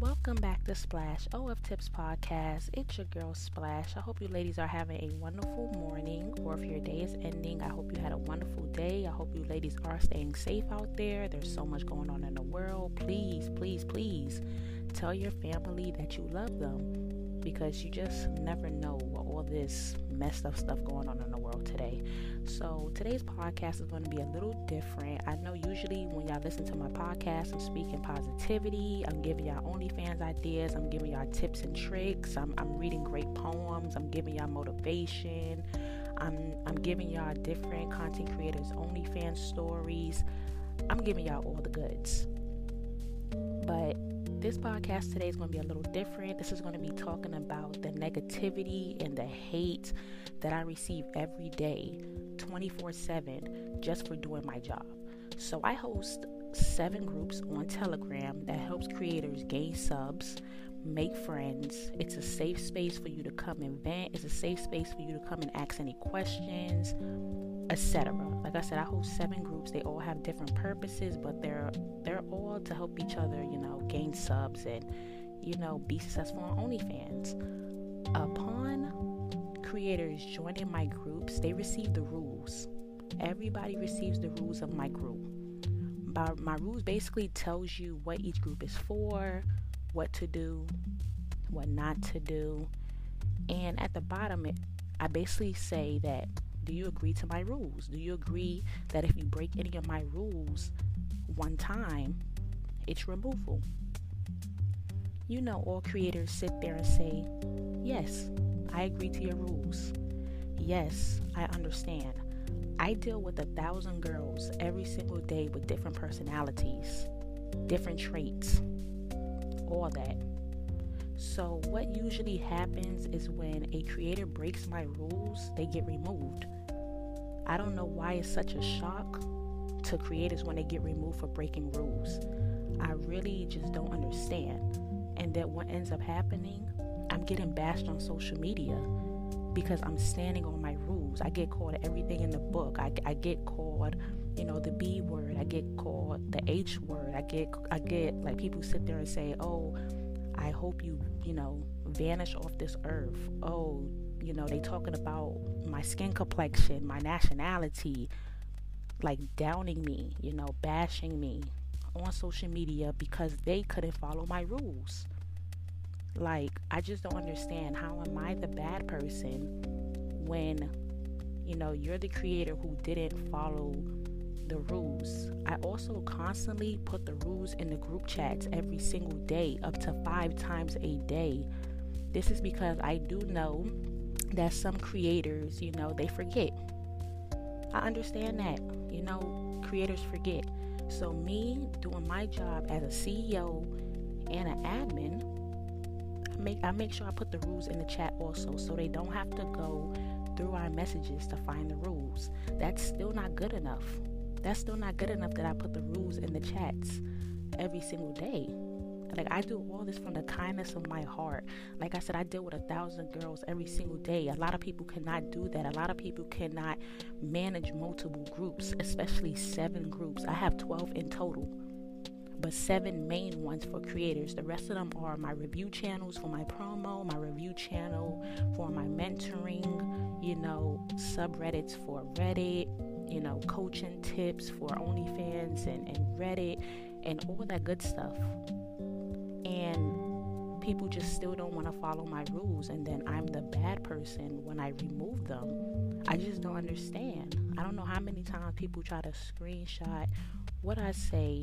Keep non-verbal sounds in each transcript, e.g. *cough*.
Welcome back to Splash OF Tips Podcast. It's your girl Splash. I hope you ladies are having a wonderful morning, or if your day is ending, I hope you had a wonderful day. I hope you ladies are staying safe out there. There's so much going on in the world. Please, please, please tell your family that you love them because you just never know what all this messed up stuff going on in the world today. So today's podcast is going to be a little different. I know usually when y'all listen to my podcast, I'm speaking positivity. I'm giving y'all OnlyFans ideas. I'm giving y'all tips and tricks. I'm, I'm reading great poems. I'm giving y'all motivation. I'm, I'm giving y'all different content creators OnlyFans stories. I'm giving y'all all the goods. But this podcast today is going to be a little different. This is going to be talking about the negativity and the hate that I receive every day, 24 7, just for doing my job. So I host seven groups on Telegram that helps creators gain subs, make friends. It's a safe space for you to come and vent. It's a safe space for you to come and ask any questions, etc. Like I said, I host seven groups. They all have different purposes, but they're they're all to help each other, you know, gain subs and you know be successful on OnlyFans. Upon creators joining my groups, they receive the rules. Everybody receives the rules of my group. My, my rules basically tells you what each group is for, what to do, what not to do, and at the bottom, it, I basically say that do you agree to my rules? Do you agree that if you break any of my rules one time, it's removal? You know, all creators sit there and say, Yes, I agree to your rules. Yes, I understand. I deal with a thousand girls every single day with different personalities, different traits, all that. So, what usually happens is when a creator breaks my rules, they get removed. I don't know why it's such a shock to creators when they get removed for breaking rules. I really just don't understand. And that what ends up happening, I'm getting bashed on social media because I'm standing on my rules. I get called everything in the book. I, I get called, you know, the B word. I get called the H word. I get I get like people sit there and say, "Oh, I hope you, you know, vanish off this earth." Oh, you know, they talking about my skin complexion, my nationality, like downing me, you know, bashing me on social media because they couldn't follow my rules. Like, I just don't understand how am I the bad person when, you know, you're the creator who didn't follow the rules. I also constantly put the rules in the group chats every single day, up to five times a day. This is because I do know that some creators, you know, they forget. I understand that, you know, creators forget. So, me doing my job as a CEO and an admin, I make, I make sure I put the rules in the chat also so they don't have to go through our messages to find the rules. That's still not good enough. That's still not good enough that I put the rules in the chats every single day. Like I do all this from the kindness of my heart. Like I said, I deal with a thousand girls every single day. A lot of people cannot do that. A lot of people cannot manage multiple groups, especially seven groups. I have 12 in total, but seven main ones for creators. The rest of them are my review channels for my promo, my review channel for my mentoring, you know, subreddits for Reddit, you know, coaching tips for OnlyFans and, and Reddit and all that good stuff and people just still don't want to follow my rules and then I'm the bad person when I remove them. I just don't understand. I don't know how many times people try to screenshot what I say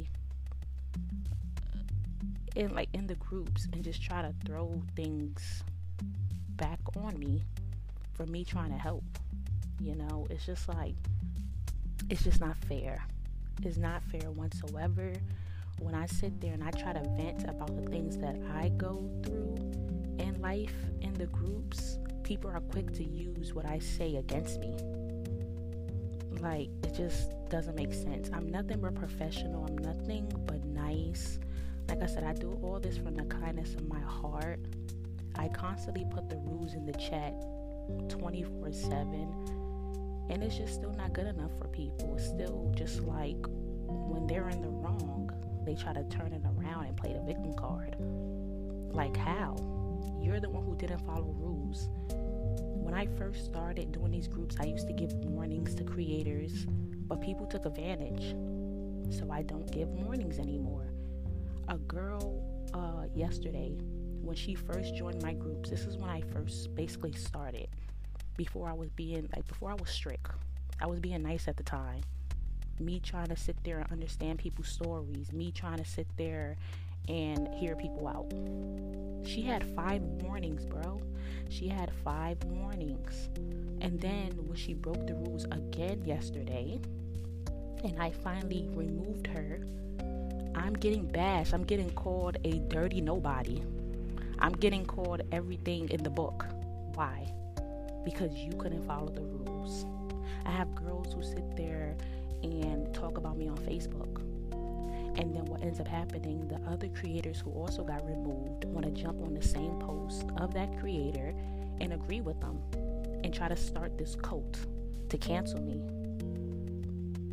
in like in the groups and just try to throw things back on me for me trying to help. You know, it's just like it's just not fair. It's not fair whatsoever when I sit there and I try to vent about the things that I go through in life in the groups, people are quick to use what I say against me. Like, it just doesn't make sense. I'm nothing but professional, I'm nothing but nice. Like I said, I do all this from the kindness of my heart. I constantly put the rules in the chat 24 7, and it's just still not good enough for people. It's still just like when they're in the wrong, they try to turn it around and play the victim card. Like, how? You're the one who didn't follow rules. When I first started doing these groups, I used to give warnings to creators, but people took advantage. So I don't give warnings anymore. A girl uh, yesterday, when she first joined my groups, this is when I first basically started. Before I was being like, before I was strict, I was being nice at the time me trying to sit there and understand people's stories, me trying to sit there and hear people out. She had five warnings, bro. She had five warnings. And then when she broke the rules again yesterday, and I finally removed her, I'm getting bashed. I'm getting called a dirty nobody. I'm getting called everything in the book. Why? Because you couldn't follow the rules. I have girls who sit there and talk about me on Facebook. And then what ends up happening, the other creators who also got removed want to jump on the same post of that creator and agree with them and try to start this cult to cancel me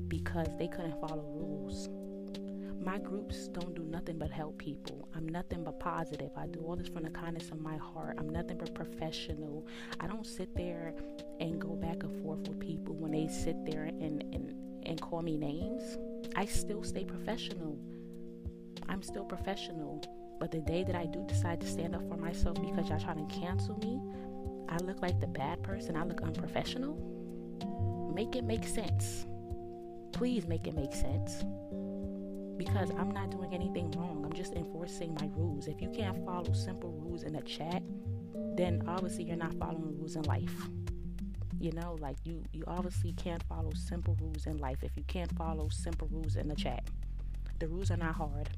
because they couldn't follow rules. My groups don't do nothing but help people. I'm nothing but positive. I do all this from the kindness of my heart. I'm nothing but professional. I don't sit there and go back and forth with people when they sit there and, and and call me names, I still stay professional. I'm still professional. But the day that I do decide to stand up for myself because y'all trying to cancel me, I look like the bad person, I look unprofessional. Make it make sense. Please make it make sense. Because I'm not doing anything wrong. I'm just enforcing my rules. If you can't follow simple rules in a chat, then obviously you're not following rules in life. You know, like you you obviously can't follow simple rules in life if you can't follow simple rules in the chat. The rules are not hard.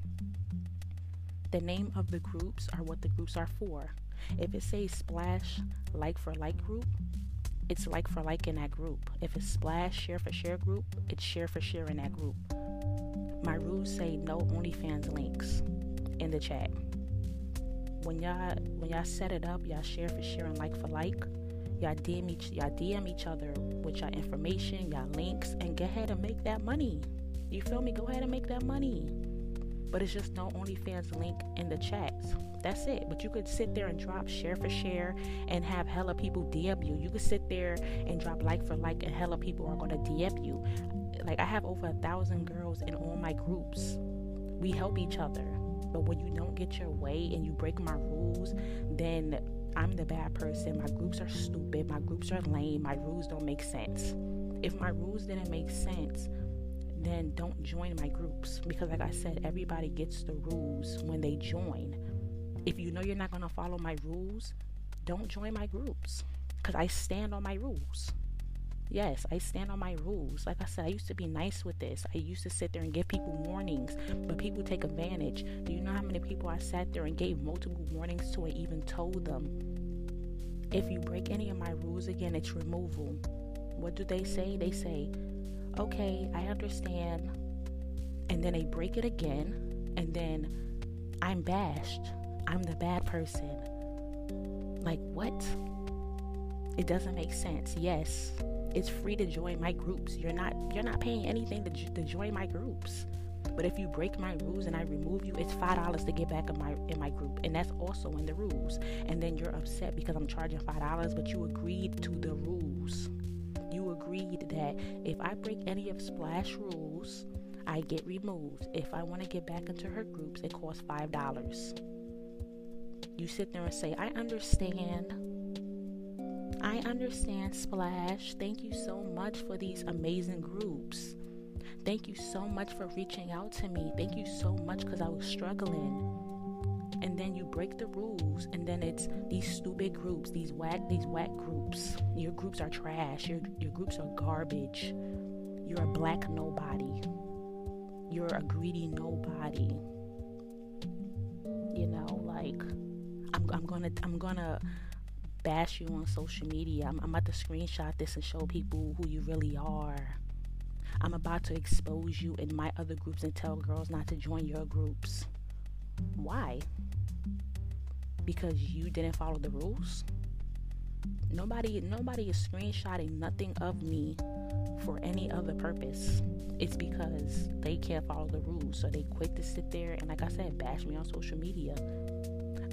The name of the groups are what the groups are for. If it says splash like for like group, it's like for like in that group. If it's splash share for share group, it's share for share in that group. My rules say no OnlyFans links in the chat. When y'all when y'all set it up, y'all share for share and like for like Y'all DM each y'all DM each other with your information, y'all links, and go ahead and make that money. You feel me? Go ahead and make that money. But it's just no OnlyFans link in the chats. That's it. But you could sit there and drop share for share and have hella people DM you. You could sit there and drop like for like and hella people are gonna DM you. Like I have over a thousand girls in all my groups. We help each other. But when you don't get your way and you break my rules, then I'm the bad person. My groups are stupid. My groups are lame. My rules don't make sense. If my rules didn't make sense, then don't join my groups because, like I said, everybody gets the rules when they join. If you know you're not going to follow my rules, don't join my groups because I stand on my rules. Yes, I stand on my rules. Like I said, I used to be nice with this. I used to sit there and give people warnings, but people take advantage. Do you know how many people I sat there and gave multiple warnings to and even told them, if you break any of my rules again, it's removal. What do they say? They say, okay, I understand. And then they break it again, and then I'm bashed. I'm the bad person. Like, what? It doesn't make sense. Yes, it's free to join my groups. You're not you're not paying anything to, to join my groups. But if you break my rules and I remove you, it's five dollars to get back in my in my group, and that's also in the rules. And then you're upset because I'm charging five dollars, but you agreed to the rules. You agreed that if I break any of Splash rules, I get removed. If I want to get back into her groups, it costs five dollars. You sit there and say, I understand I understand, Splash. Thank you so much for these amazing groups. Thank you so much for reaching out to me. Thank you so much because I was struggling. And then you break the rules, and then it's these stupid groups, these whack, these whack groups. Your groups are trash. Your your groups are garbage. You're a black nobody. You're a greedy nobody. You know, like I'm, I'm gonna I'm gonna bash you on social media. I'm, I'm about to screenshot this and show people who you really are. I'm about to expose you in my other groups and tell girls not to join your groups. Why? Because you didn't follow the rules? Nobody nobody is screenshotting nothing of me for any other purpose. It's because they can't follow the rules. So they quit to sit there and like I said, bash me on social media.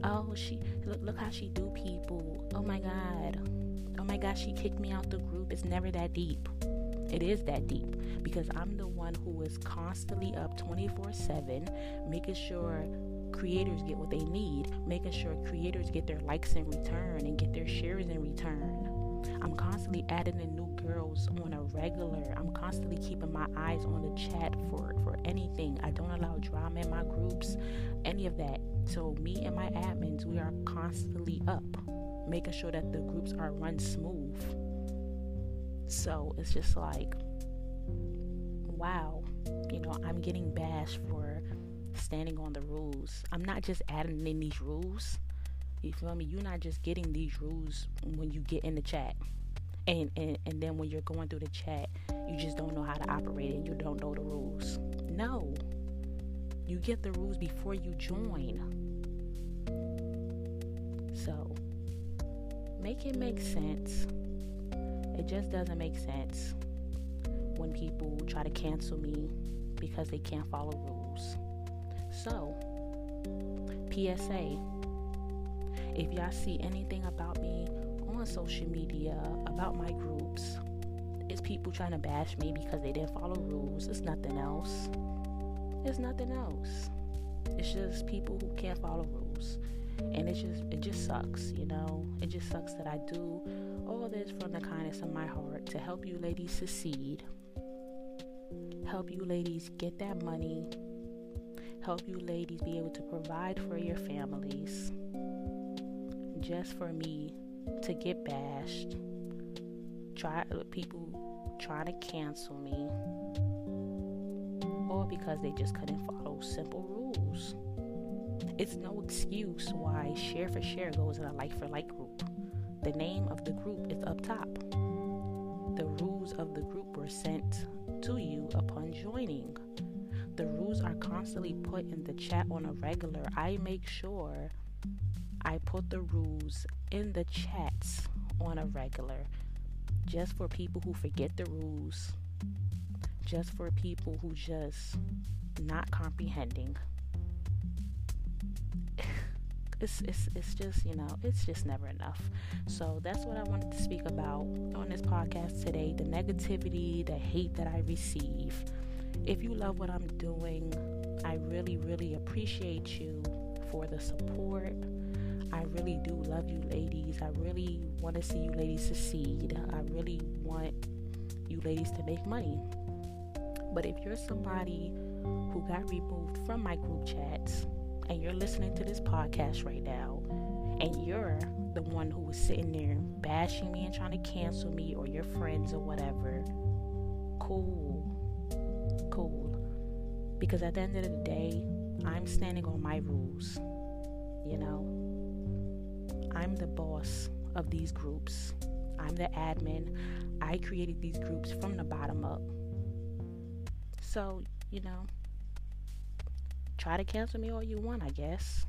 Oh she look, look how she do people. Oh my god. Oh my god she kicked me out the group. It's never that deep. It is that deep because i'm the one who is constantly up 24 7 making sure creators get what they need making sure creators get their likes in return and get their shares in return i'm constantly adding in new girls on a regular i'm constantly keeping my eyes on the chat for for anything i don't allow drama in my groups any of that so, me and my admins, we are constantly up, making sure that the groups are run smooth. So, it's just like, wow, you know, I'm getting bashed for standing on the rules. I'm not just adding in these rules. You feel me? You're not just getting these rules when you get in the chat. And, and and then when you're going through the chat, you just don't know how to operate and you don't know the rules. No, you get the rules before you join. So, make it make sense. It just doesn't make sense when people try to cancel me because they can't follow rules. So, PSA if y'all see anything about me on social media, about my groups, it's people trying to bash me because they didn't follow rules. It's nothing else. It's nothing else. It's just people who can't follow rules. And it just it just sucks, you know. It just sucks that I do all this from the kindness of my heart to help you ladies succeed. Help you ladies get that money. Help you ladies be able to provide for your families. Just for me to get bashed. Try people trying to cancel me all because they just couldn't follow simple rules. It's no excuse why share for share goes in a like for like group. The name of the group is up top. The rules of the group were sent to you upon joining. The rules are constantly put in the chat on a regular. I make sure I put the rules in the chats on a regular just for people who forget the rules just for people who just not comprehending. *laughs* It's, it's, it's just, you know, it's just never enough. So that's what I wanted to speak about on this podcast today the negativity, the hate that I receive. If you love what I'm doing, I really, really appreciate you for the support. I really do love you, ladies. I really want to see you ladies succeed. I really want you ladies to make money. But if you're somebody who got removed from my group chats and you're listening to this podcast right now and you're the one who was sitting there bashing me and trying to cancel me or your friends or whatever, cool. Cool. Because at the end of the day, I'm standing on my rules. You know, I'm the boss of these groups. I'm the admin. I created these groups from the bottom up. So, you know, try to cancel me all you want, I guess.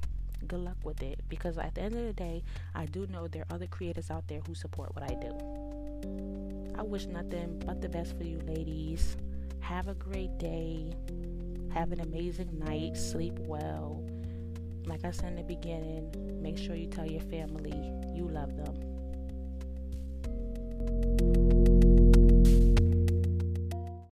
Good luck with it. Because at the end of the day, I do know there are other creators out there who support what I do. I wish nothing but the best for you, ladies. Have a great day. Have an amazing night. Sleep well. Like I said in the beginning, make sure you tell your family you love them.